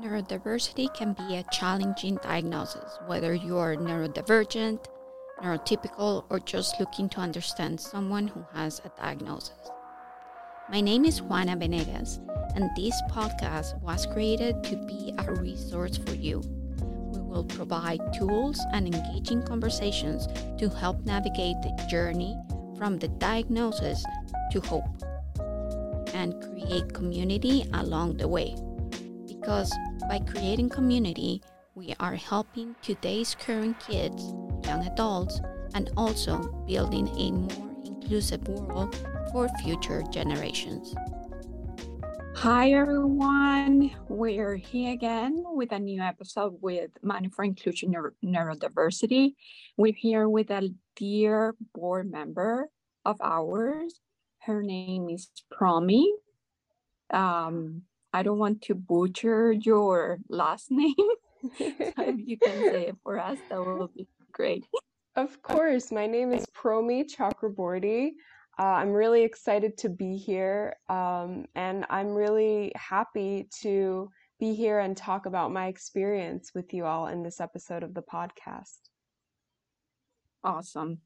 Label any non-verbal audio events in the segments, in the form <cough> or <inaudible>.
Neurodiversity can be a challenging diagnosis, whether you're neurodivergent, neurotypical, or just looking to understand someone who has a diagnosis. My name is Juana Venegas, and this podcast was created to be a resource for you. We will provide tools and engaging conversations to help navigate the journey from the diagnosis to hope and create community along the way. Because by creating community, we are helping today's current kids, young adults, and also building a more inclusive world for future generations. Hi, everyone. We're here again with a new episode with Manu for Inclusion Neuro- Neurodiversity. We're here with a dear board member of ours. Her name is Promi. Um, I don't want to butcher your last <laughs> name. so if you can say it for us, that would be great. <laughs> Of course. My name is Promi Chakraborty. Uh, I'm really excited to be here, um, and I'm really happy to be here and talk about my experience with you all in this episode of the podcast. Awesome.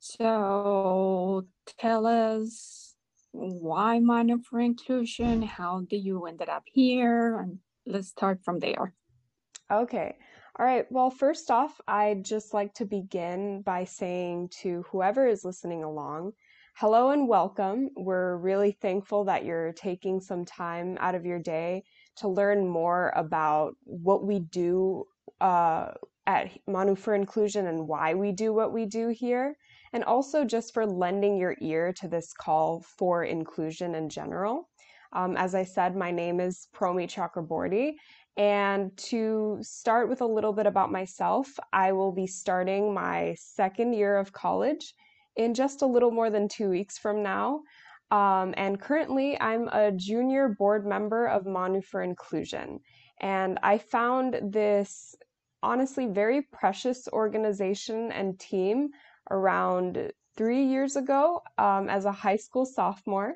So tell us why Manu for Inclusion? How did you ended up here? And let's start from there. Okay. All right. Well, first off, I'd just like to begin by saying to whoever is listening along, hello and welcome. We're really thankful that you're taking some time out of your day to learn more about what we do uh, at Manu for Inclusion and why we do what we do here and also just for lending your ear to this call for inclusion in general. Um, as I said, my name is Promi Chakraborty. And to start with a little bit about myself, I will be starting my second year of college in just a little more than two weeks from now. Um, and currently, I'm a junior board member of Manu for Inclusion. And I found this honestly very precious organization and team around three years ago um, as a high school sophomore.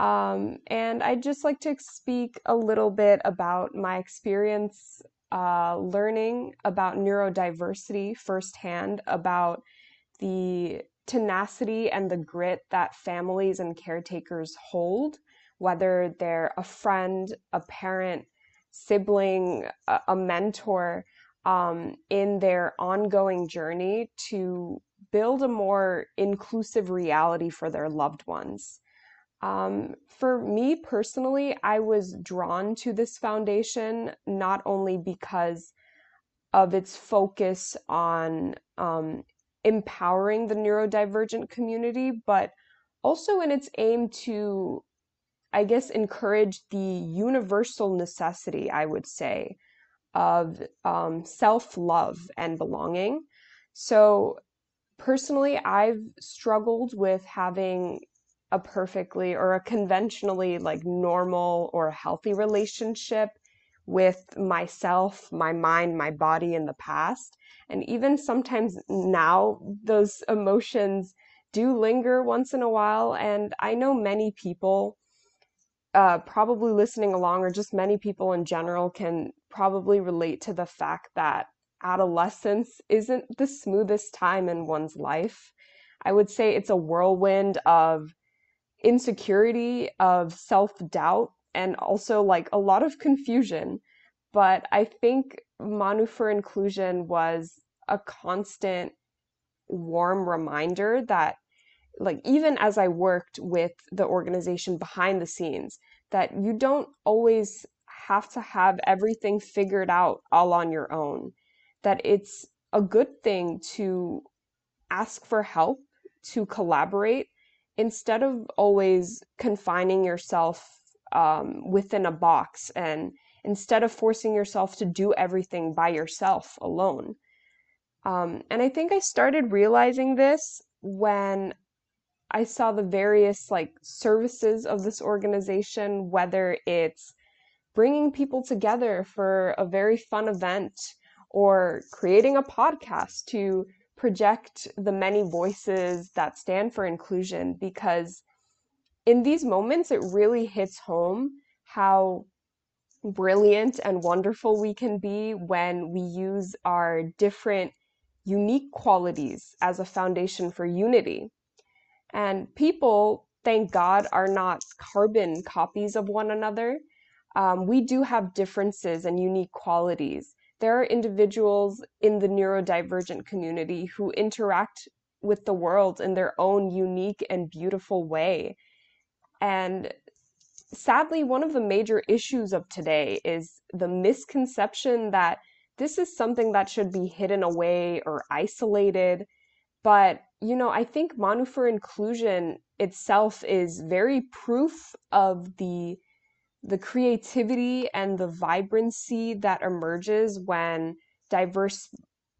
Um, and I'd just like to speak a little bit about my experience uh, learning about neurodiversity firsthand, about the tenacity and the grit that families and caretakers hold, whether they're a friend, a parent, sibling, a, a mentor, um, in their ongoing journey to build a more inclusive reality for their loved ones. Um, for me personally, I was drawn to this foundation not only because of its focus on um, empowering the neurodivergent community, but also in its aim to, I guess, encourage the universal necessity, I would say, of um, self love and belonging. So, personally, I've struggled with having a perfectly or a conventionally like normal or healthy relationship with myself, my mind, my body in the past. And even sometimes now, those emotions do linger once in a while. And I know many people, uh, probably listening along, or just many people in general, can probably relate to the fact that adolescence isn't the smoothest time in one's life. I would say it's a whirlwind of insecurity, of self doubt, and also like a lot of confusion. But I think Manu for Inclusion was a constant warm reminder that like even as I worked with the organization behind the scenes that you don't always have to have everything figured out all on your own that it's a good thing to ask for help, to collaborate, instead of always confining yourself um, within a box and instead of forcing yourself to do everything by yourself alone. Um, and I think I started realizing this when I saw the various like services of this organization, whether it's bringing people together for a very fun event or creating a podcast to project the many voices that stand for inclusion because in these moments it really hits home how brilliant and wonderful we can be when we use our different unique qualities as a foundation for unity. And people, thank God, are not carbon copies of one another. Um, we do have differences and unique qualities. There are individuals in the neurodivergent community who interact with the world in their own unique and beautiful way. And sadly, one of the major issues of today is the misconception that this is something that should be hidden away or isolated. But, you know, I think Manu for Inclusion itself is very proof of the the creativity and the vibrancy that emerges when diverse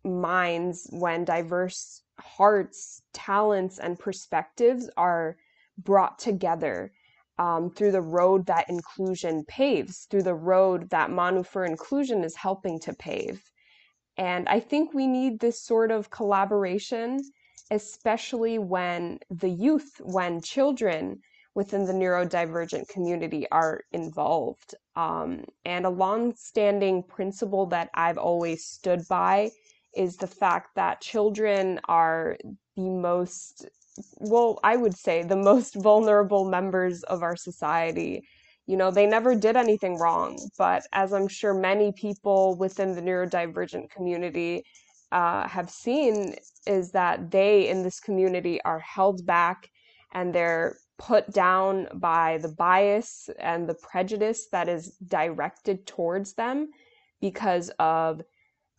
minds, when diverse hearts, talents, and perspectives are brought together um, through the road that inclusion paves, through the road that Manu for Inclusion is helping to pave. And I think we need this sort of collaboration, especially when the youth, when children within the neurodivergent community are involved. Um, and a long-standing principle that I've always stood by is the fact that children are the most well, I would say the most <laughs> vulnerable members of our society. You know, they never did anything wrong, but as I'm sure many people within the neurodivergent community uh, have seen, is that they in this community are held back and they're put down by the bias and the prejudice that is directed towards them because of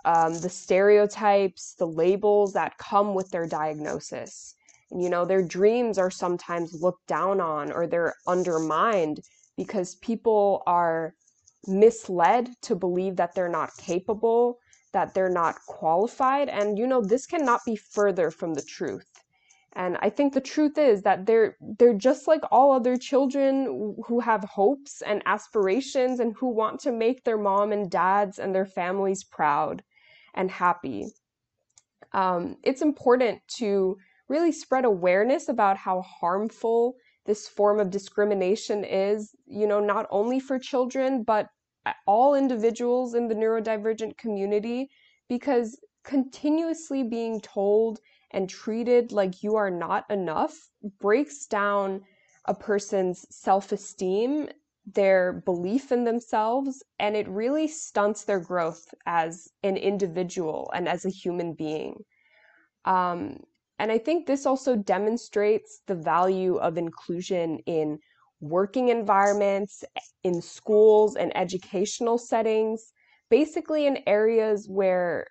um, the stereotypes, the labels that come with their diagnosis. You know their dreams are sometimes looked down on or they're undermined because people are misled to believe that they're not capable that they're not qualified. And you know this cannot be further from the truth and i think the truth is that they're they're just like all other children who have hopes and aspirations and who want to make their mom and dads and their families proud and happy. Um, it's important to really spread awareness about how harmful this form of discrimination is, you know, not only for children, but all individuals in the neurodivergent community, because continuously being told and treated like you are not enough breaks down a person's self esteem, their belief in themselves, and it really stunts their growth as an individual and as a human being. Um, and I think this also demonstrates the value of inclusion in working environments, in schools and educational settings, basically in areas where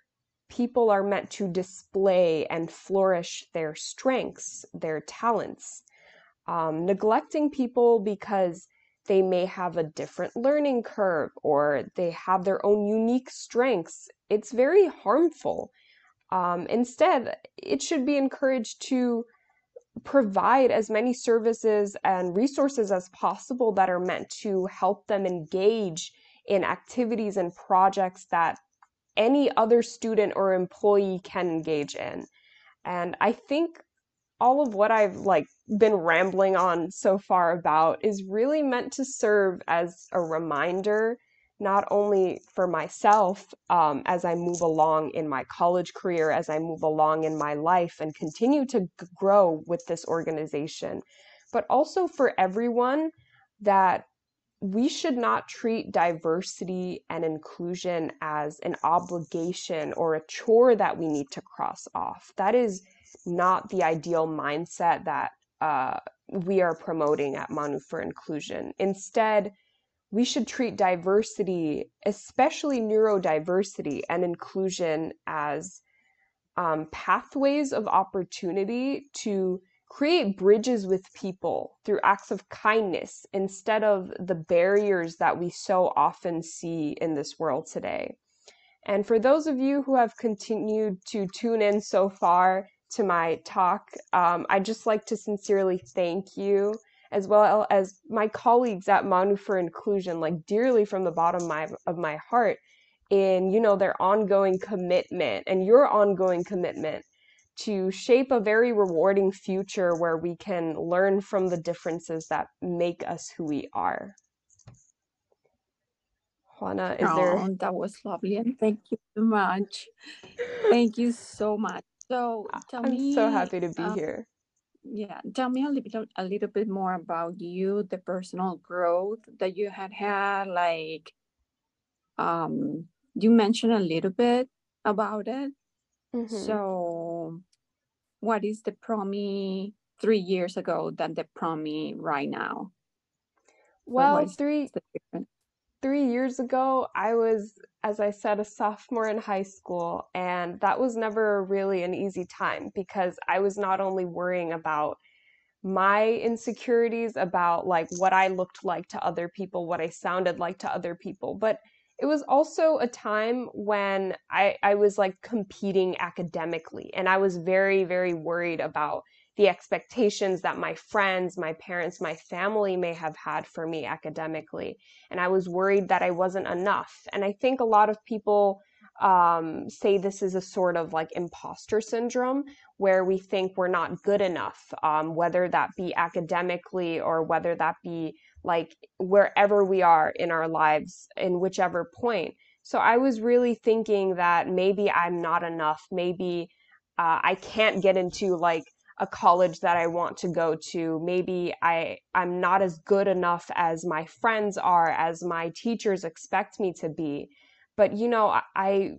people are meant to display and flourish their strengths, their talents. Um, neglecting people because they may have a different learning curve or they have their own unique strengths, it's very harmful. Um, instead, it should be encouraged to provide as many services and resources as possible that are meant to help them engage in activities and projects that any other student or employee can engage in. And I think all of what I've like been rambling on so far about is really meant to serve as a reminder not only for myself um, as I move along in my college career, as I move along in my life and continue to g- grow with this organization, but also for everyone that we should not treat diversity and inclusion as an obligation or a chore that we need to cross off. That is not the ideal mindset that uh, we are promoting at Manu for Inclusion. Instead, we should treat diversity, especially neurodiversity and inclusion, as um, pathways of opportunity to create bridges with people through acts of kindness instead of the barriers that we so often see in this world today. And for those of you who have continued to tune in so far to my talk, um, I'd just like to sincerely thank you as well as my colleagues at Manu for Inclusion, like dearly from the bottom my, of my heart, in you know their ongoing commitment and your ongoing commitment to shape a very rewarding future where we can learn from the differences that make us who we are. Juana, is there. oh, there that was lovely and thank you so much. thank you so much. So tell me I'm me so happy to be uh, here. Yeah, tell me a little bit a little bit more about you, the personal growth that you had had like um you mentioned a little bit about it. Mm-hmm. So what is the Promi three years ago than the Promi right now? Well, three three years ago, I was, as I said, a sophomore in high school, and that was never really an easy time because I was not only worrying about my insecurities about like what I looked like to other people, what I sounded like to other people, but it was also a time when I, I was like competing academically and I was very, very worried about the expectations that my friends, my parents, my family may have had for me academically. And I was worried that I wasn't enough. And I think a lot of people um, say this is a sort of like imposter syndrome where we think we're not good enough, um, whether that be academically or whether that be like wherever we are in our lives, in whichever point. So I was really thinking that maybe I'm not enough. Maybe uh, I can't get into like a college that I want to go to. Maybe I I'm not as good enough as my friends are, as my teachers expect me to be. But you know, I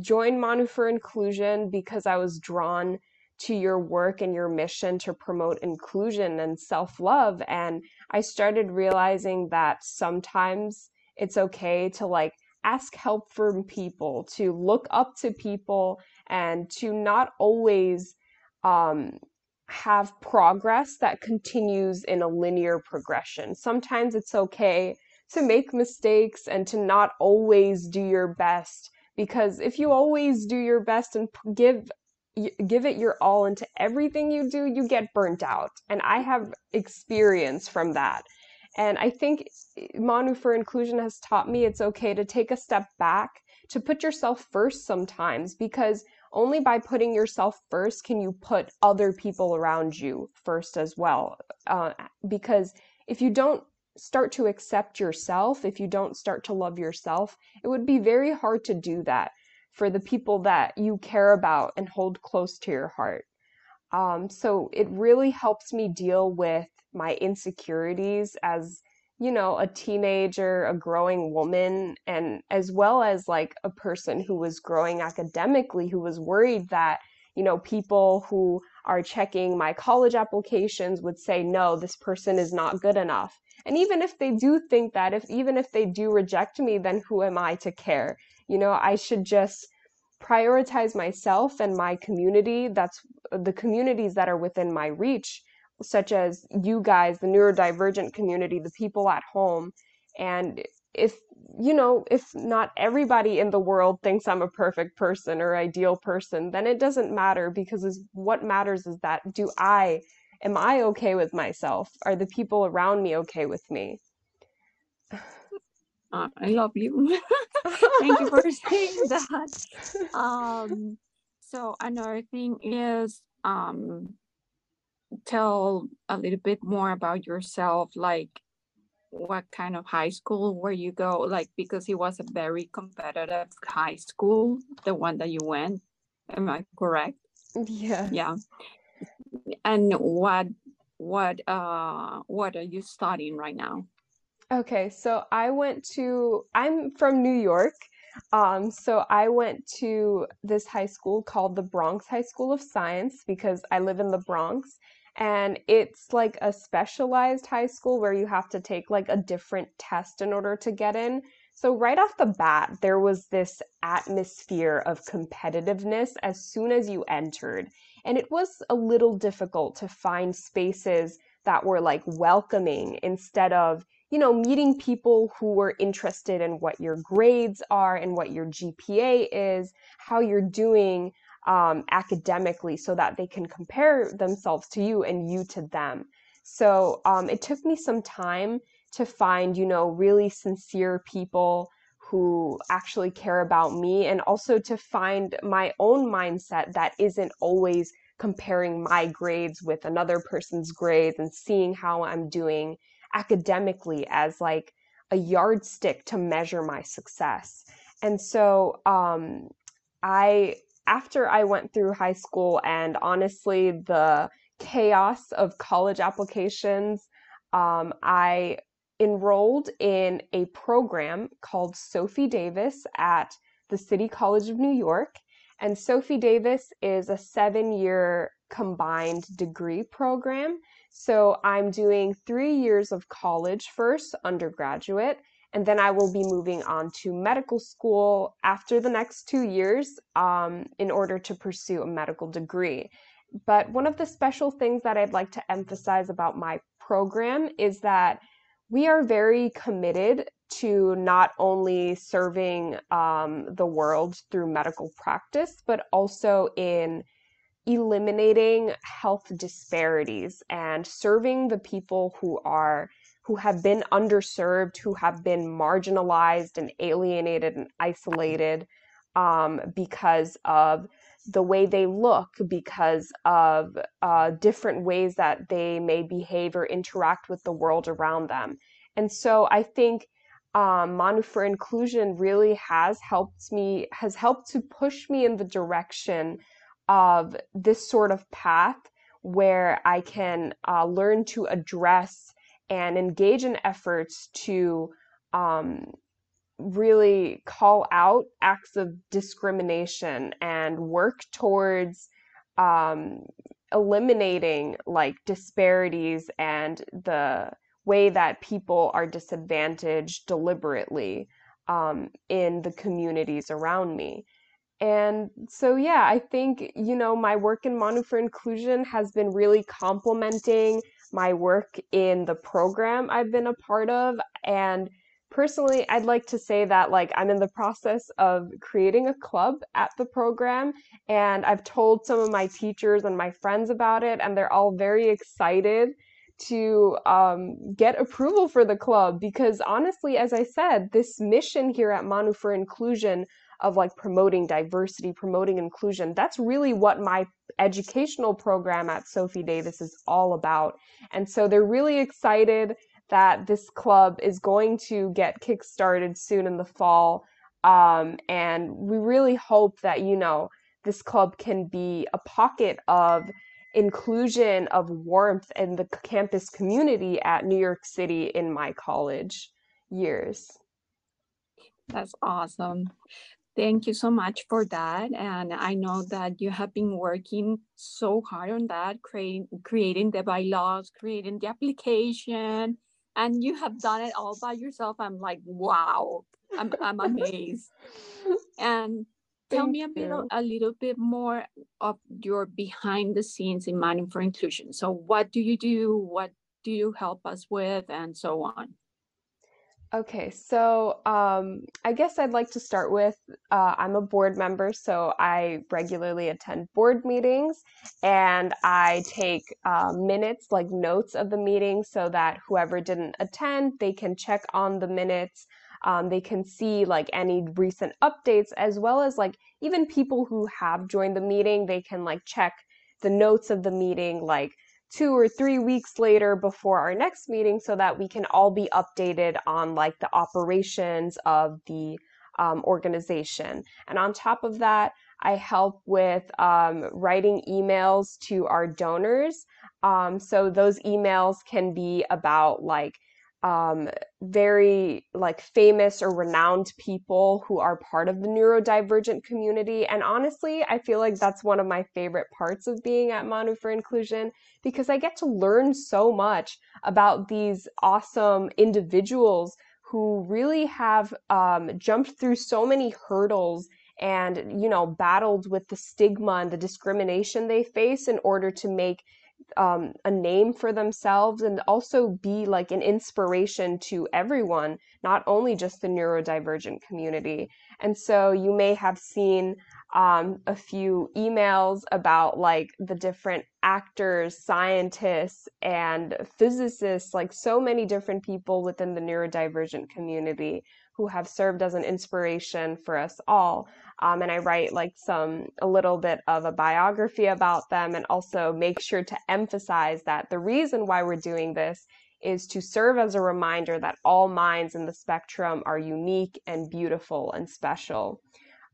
joined Manu for Inclusion because I was drawn to your work and your mission to promote inclusion and self-love and I started realizing that sometimes it's okay to like ask help from people, to look up to people and to not always um, have progress that continues in a linear progression. Sometimes it's okay to make mistakes and to not always do your best because if you always do your best and give give it your all into everything you do, you get burnt out. And I have experience from that. And I think Manu for Inclusion has taught me it's okay to take a step back, to put yourself first sometimes, because only by putting yourself first can you put other people around you first as well. Uh, because if you don't start to accept yourself, if you don't start to love yourself, it would be very hard to do that for the people that you care about and hold close to your heart. Um, so it really helps me deal with my insecurities as you know, a teenager, a growing woman, and as well as like a person who was growing academically, who was worried that, you know, people who are checking my college applications would say, no, this person is not good enough. And even if they do think that, if even if they do reject me, then who am I to care? You know, I should just prioritize myself and my community. That's the communities that are within my reach such as you guys, the neurodivergent community, the people at home. And if, you know, if not everybody in the world thinks I'm a perfect person or ideal person, then it doesn't matter because what matters is that do I, am I okay with myself? Are the people around me okay with me? Uh, I love you. <laughs> Thank you for <laughs> saying that. Um, so another thing is um, tell a little bit more about yourself like what kind of high school where you go like because it was a very competitive high school the one that you went. Am i correct? Yeah. Yeah. And what what uh what are you studying right now okay so i went to i'm from new york um, so I went to this high school called the Bronx High School of Science because I live in the Bronx and it's like a specialized high school where you have to take like a different test in order to get in. So, right off the bat, there was this atmosphere of competitiveness as soon as you entered. And it was a little difficult to find spaces that were like welcoming instead of, you know, meeting people who were interested in what your grades are and what your GPA is, how you're doing um, academically so that they can compare themselves to you and you to them. So um, it took me some time to find, you know, really sincere people who actually care about me and also to find my own mindset that isn't always comparing my grades with another person's grades and seeing how I'm doing academically as like a yardstick to measure my success. And so um, I after I went through high school and honestly the chaos of college applications, um, I enrolled in a program called Sophie Davis at the City College of New York. And Sophie Davis is a seven year combined degree program. So I'm doing three years of college first, undergraduate, and then I will be moving on to medical school after the next two years um, in order to pursue a medical degree. But one of the special things that I'd like to emphasize about my program is that we are very committed to not only serving um, the world through medical practice, but also in eliminating health disparities and serving the people who are who have been underserved, who have been marginalized and alienated and isolated um, because of the way they look, because of uh, different ways that they may behave or interact with the world around them. And so I think um, Manu for Inclusion really has helped me, has helped to push me in the direction of this sort of path where I can uh, learn to address and engage in efforts to um, really call out acts of discrimination and work towards um, eliminating like disparities and the way that people are disadvantaged deliberately um, in the communities around me. And so, yeah, I think, you know, my work in Manu for Inclusion has been really complementing my work in the program I've been a part of. And personally, I'd like to say that, like, I'm in the process of creating a club at the program. And I've told some of my teachers and my friends about it, and they're all very excited to um, get approval for the club because honestly as i said this mission here at manu for inclusion of like promoting diversity, promoting inclusion. That's really what my educational program at Sophie Davis is all about. And so they're really excited that this club is going to get kickstarted soon in the fall. Um, and we really hope that, you know, this club can be a pocket of inclusion, of warmth in the campus community at New York City in my college years. That's awesome. Thank you so much for that. And I know that you have been working so hard on that, creating creating the bylaws, creating the application, and you have done it all by yourself. I'm like, wow, I'm I'm amazed. <laughs> and tell Thank me a bit a little bit more of your behind the scenes in Manu for Inclusion. So what do you do? What do you help us with and so on? Okay, so um, I guess I'd like to start with uh, I'm a board member, so I regularly attend board meetings and I take uh, minutes, like notes of the meeting, so that whoever didn't attend, they can check on the minutes. Um, they can see like any recent updates, as well as like even people who have joined the meeting, they can like check the notes of the meeting, like two or three weeks later before our next meeting so that we can all be updated on like the operations of the um, organization. And on top of that, I help with um, writing emails to our donors. Um, so those emails can be about like um, very like famous or renowned people who are part of the neurodivergent community. And honestly, I feel like that's one of my favorite parts of being at Manu for Inclusion because I get to learn so much about these awesome individuals who really have um, jumped through so many hurdles and you know battled with the stigma and the discrimination they face in order to make um, a name for themselves and also be like an inspiration to everyone, not only just the neurodivergent community. And so you may have seen um, a few emails about like the different actors, scientists, and physicists, like so many different people within the neurodivergent community who have served as an inspiration for us all. Um, and I write like some, a little bit of a biography about them and also make sure to emphasize that the reason why we're doing this is to serve as a reminder that all minds in the spectrum are unique and beautiful and special.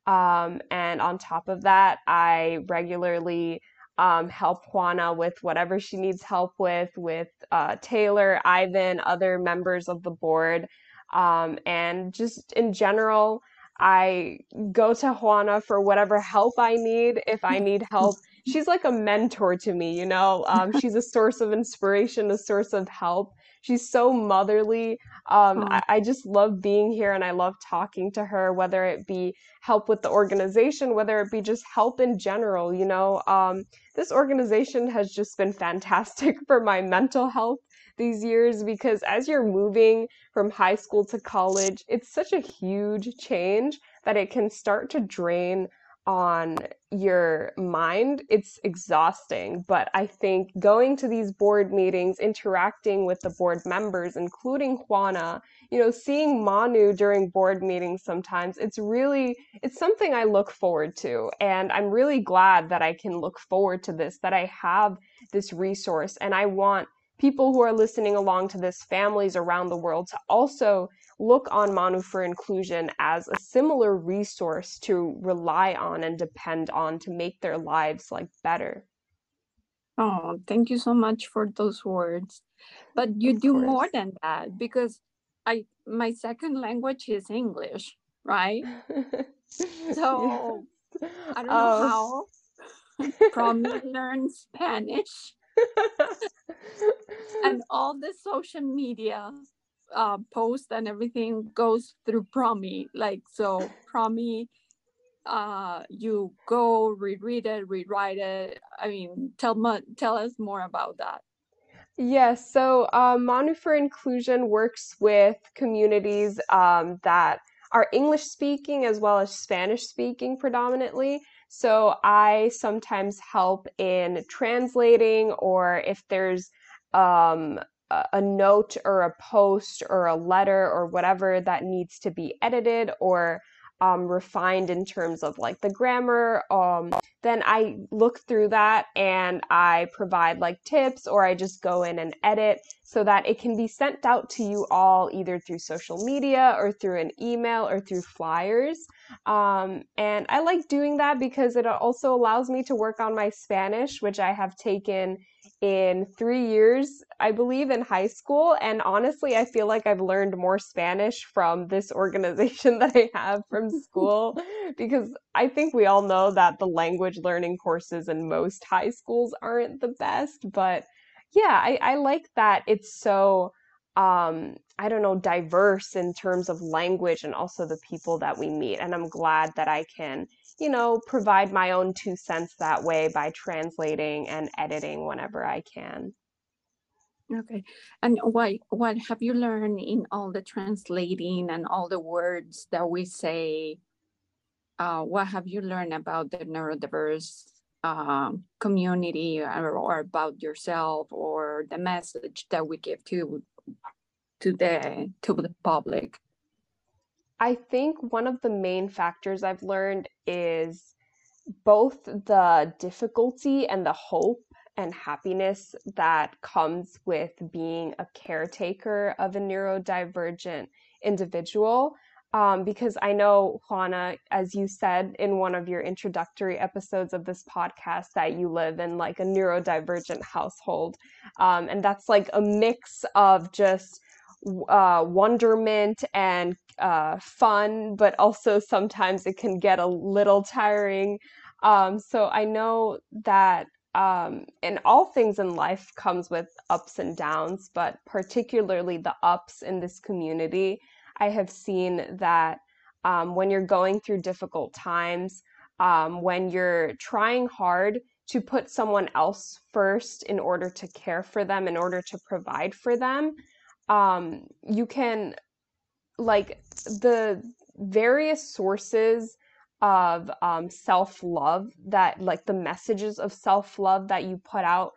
Um, and on top of that, I regularly um, help Juana with whatever she needs help with, with uh, Taylor, Ivan, other members of the board. Um, and just in general, I go to Juana for whatever help I need. If I need help, <laughs> she's like a mentor to me, you know? Um, she's a source of inspiration, a source of help. She's so motherly. Um, I, I, just love being here and I love talking to her, whether it be help with the organization, whether it be just help in general. You know, um, this organization has just been fantastic <laughs> for my mental health these years because as you're moving from high school to college, it's such a huge change that it can start to drain on your mind, it's exhausting. But I think going to these board meetings, interacting with the board members, including Juana, you know, seeing Manu during board meetings sometimes, it's really, it's something I look forward to. And I'm really glad that I can look forward to this, that I have this resource. And I want people who are listening along to this, families around the world, to also look on Manu for Inclusion as a similar resource to rely on and depend on to make their lives like better. Oh, thank you so much for those words. But you of do course. more than that because I my second language is English, right? <laughs> so yes. I don't know how <laughs> Promi learn Spanish. <laughs> and all the social media uh, post and everything goes through Promi. Like so, Promi, uh, you go reread it, rewrite it. I mean, tell tell us more about that. Yes, so uh, Manu for Inclusion works with communities um, that are English speaking as well as Spanish speaking predominantly. So I sometimes help in translating, or if there's um, a note or a post or a letter or whatever that needs to be edited or um, refined in terms of like the grammar, um, then I look through that and I provide like tips or I just go in and edit so that it can be sent out to you all either through social media or through an email or through flyers. Um, and I like doing that because it also allows me to work on my Spanish, which I have taken in three years, I believe, in high school. And honestly, I feel like I've learned more Spanish from this organization <laughs> that I have from school because I think we all know that the language learning courses in most high schools aren't the best. But yeah, I, I like that it's so um, I don't know, diverse in terms of language and also the people that we meet. And I'm glad that I can, you know, provide my own two cents that way by translating and editing whenever I can. Okay. And what what have you learned in all the translating and all the words that we say? Uh, what have you learned about the neurodiverse uh, community or, or about yourself or the message that we give to to the to the public? I think one of the main factors I've learned is both the difficulty and the hope and happiness that comes with being a caretaker of a neurodivergent individual. Um, because I know, Juana, as you said in one of your introductory episodes of this podcast, that you live in like a neurodivergent household. Um, and that's like a mix of just uh, wonderment and uh, fun, but also sometimes it can get a little tiring. Um, so I know that um, in all things in life comes with ups and downs, but particularly the ups in this community, I have seen that um, when you're going through difficult times, um, when you're trying hard to put someone else first in order to care for them, in order to provide for them, um, you can like the various sources of um, self love that like the messages of self love that you put out.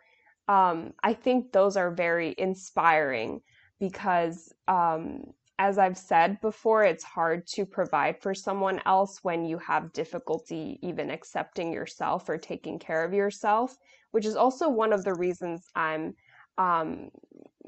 Um, I think those are very inspiring because, um, as I've said before, it's hard to provide for someone else when you have difficulty even accepting yourself or taking care of yourself, which is also one of the reasons I'm um,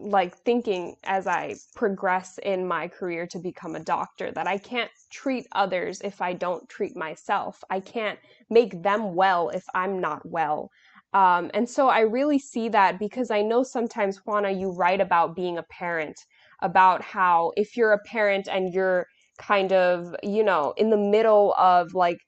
like thinking as I progress in my career to become a doctor that I can't treat others if I don't treat myself. I can't make them well if I'm not well. Um, and so I really see that because I know sometimes, Juana, you write about being a parent, about how if you're a parent and you're kind of, you know, in the middle of like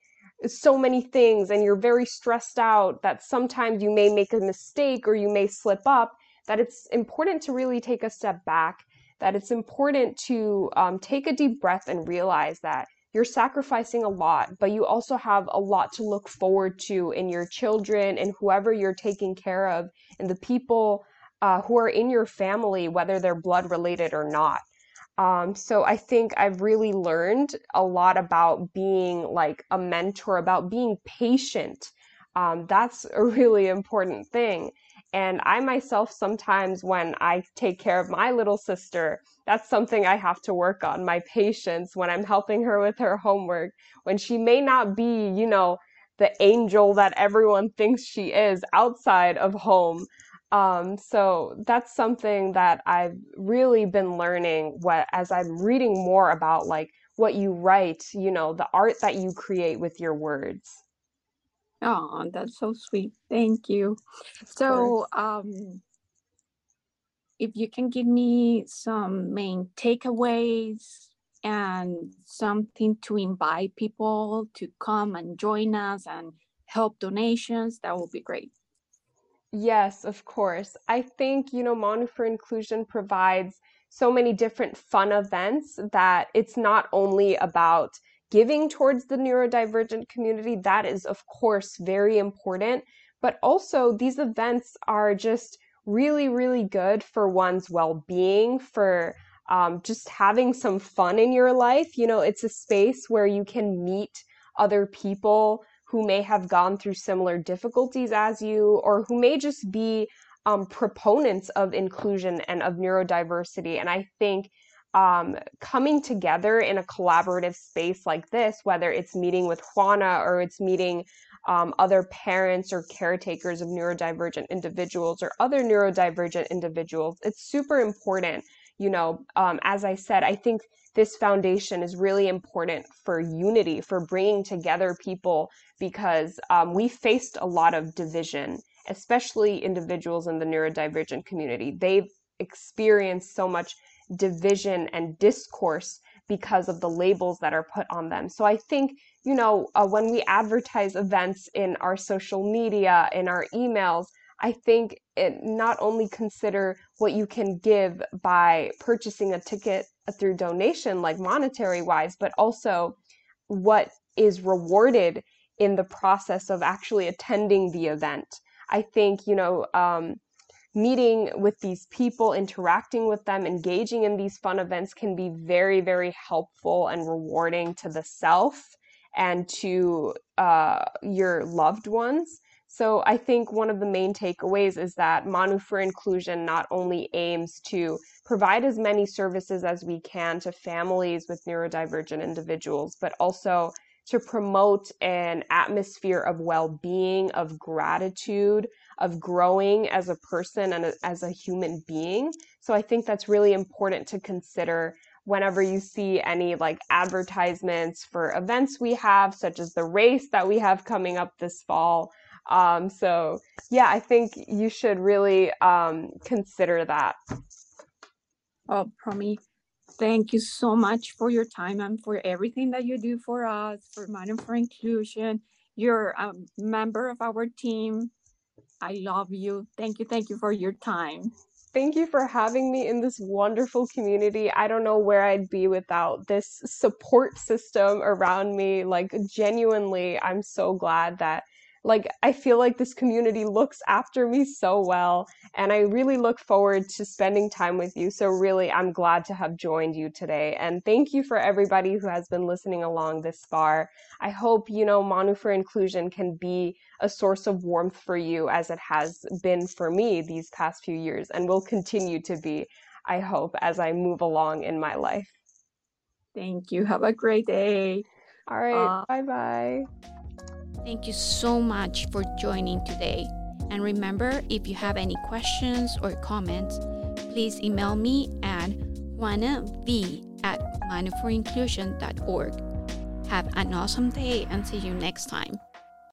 so many things and you're very stressed out, that sometimes you may make a mistake or you may slip up, that it's important to really take a step back, that it's important to um, take a deep breath and realize that you're sacrificing a lot, but you also have a lot to look forward to in your children and whoever you're taking care of and the people uh, who are in your family, whether they're blood related or not. Um, so I think I've really learned a lot about being like a mentor, about being patient. Um, that's a <laughs> really important thing. And I myself, sometimes when I take care of my little sister, that's something I have to work on my patience when I'm helping her with her homework, when she may not be, you know, the angel that everyone thinks she is outside of home. Um, so that's something that I've really been learning what as I'm reading more about like what you write, you know, the art that you create with your words. Oh, that's so sweet. Thank you. So, um, if you can give me some main takeaways and something to invite people to come and join us and help donations, that would be great. Yes, of course. I think, you know, Manu for Inclusion provides so many different fun events that it's not only about giving towards the neurodivergent community, that is, of course, very important. But also, these events are just really, really good for one's well being, for um, just having some fun in your life. You know, it's a space where you can meet other people who may have gone through similar difficulties as you, or who may just be um, proponents of inclusion and of neurodiversity. And I think um, coming together in a collaborative space like this, whether it's meeting with Juana or it's meeting um, other parents or caretakers of neurodivergent individuals or other neurodivergent individuals, it's super important. You know, um, as I said, I think this foundation is really important for unity, for bringing together people because um, we faced a lot of division, especially individuals in the neurodivergent community. They've experienced so much division and discourse because of the labels that are put on them. So I think, you know, uh, when we advertise events in our social media, in our emails, I think it not only consider what you can give by purchasing a ticket through donation, like monetary wise, but also what is rewarded in the process of actually attending the event. I think, you know, um, meeting with these people, interacting with them, engaging in these fun events can be very, very helpful and rewarding to the self and to uh, your loved ones. So I think one of the main takeaways is that Manu for Inclusion not only aims to provide as many services as we can to families with neurodivergent individuals, but also to promote an atmosphere of well-being, of gratitude, of growing as a person and as a human being. So I think that's really important to consider whenever you see any like advertisements for events we have, such as the race that we have coming up this fall. Um, so yeah, I think you should really um, consider that. Oh, Promi, thank you so much for your time and for everything that you do for us, for Manu for Inclusion. You're a member of our team. I love you. Thank you. Thank you for your time. Thank you for having me in this wonderful community. I don't know where I'd be without this support system around me. Like, genuinely, I'm so glad that like I feel like this community looks after me so well and I really look forward to spending time with you. So really I'm glad to have joined you today and thank you for everybody who has been listening along this far. I hope, you know, Manu for Inclusion can be a source of warmth for you as it has been for me these past few years and will continue to be, I hope, as I move along in my life. Thank you. Have a great day. All right. Uh, bye bye. Thank you so much for joining today. And remember, if you have any questions or comments, please email me at juanav at manuforinclusion.org. Have an awesome day and see you next time.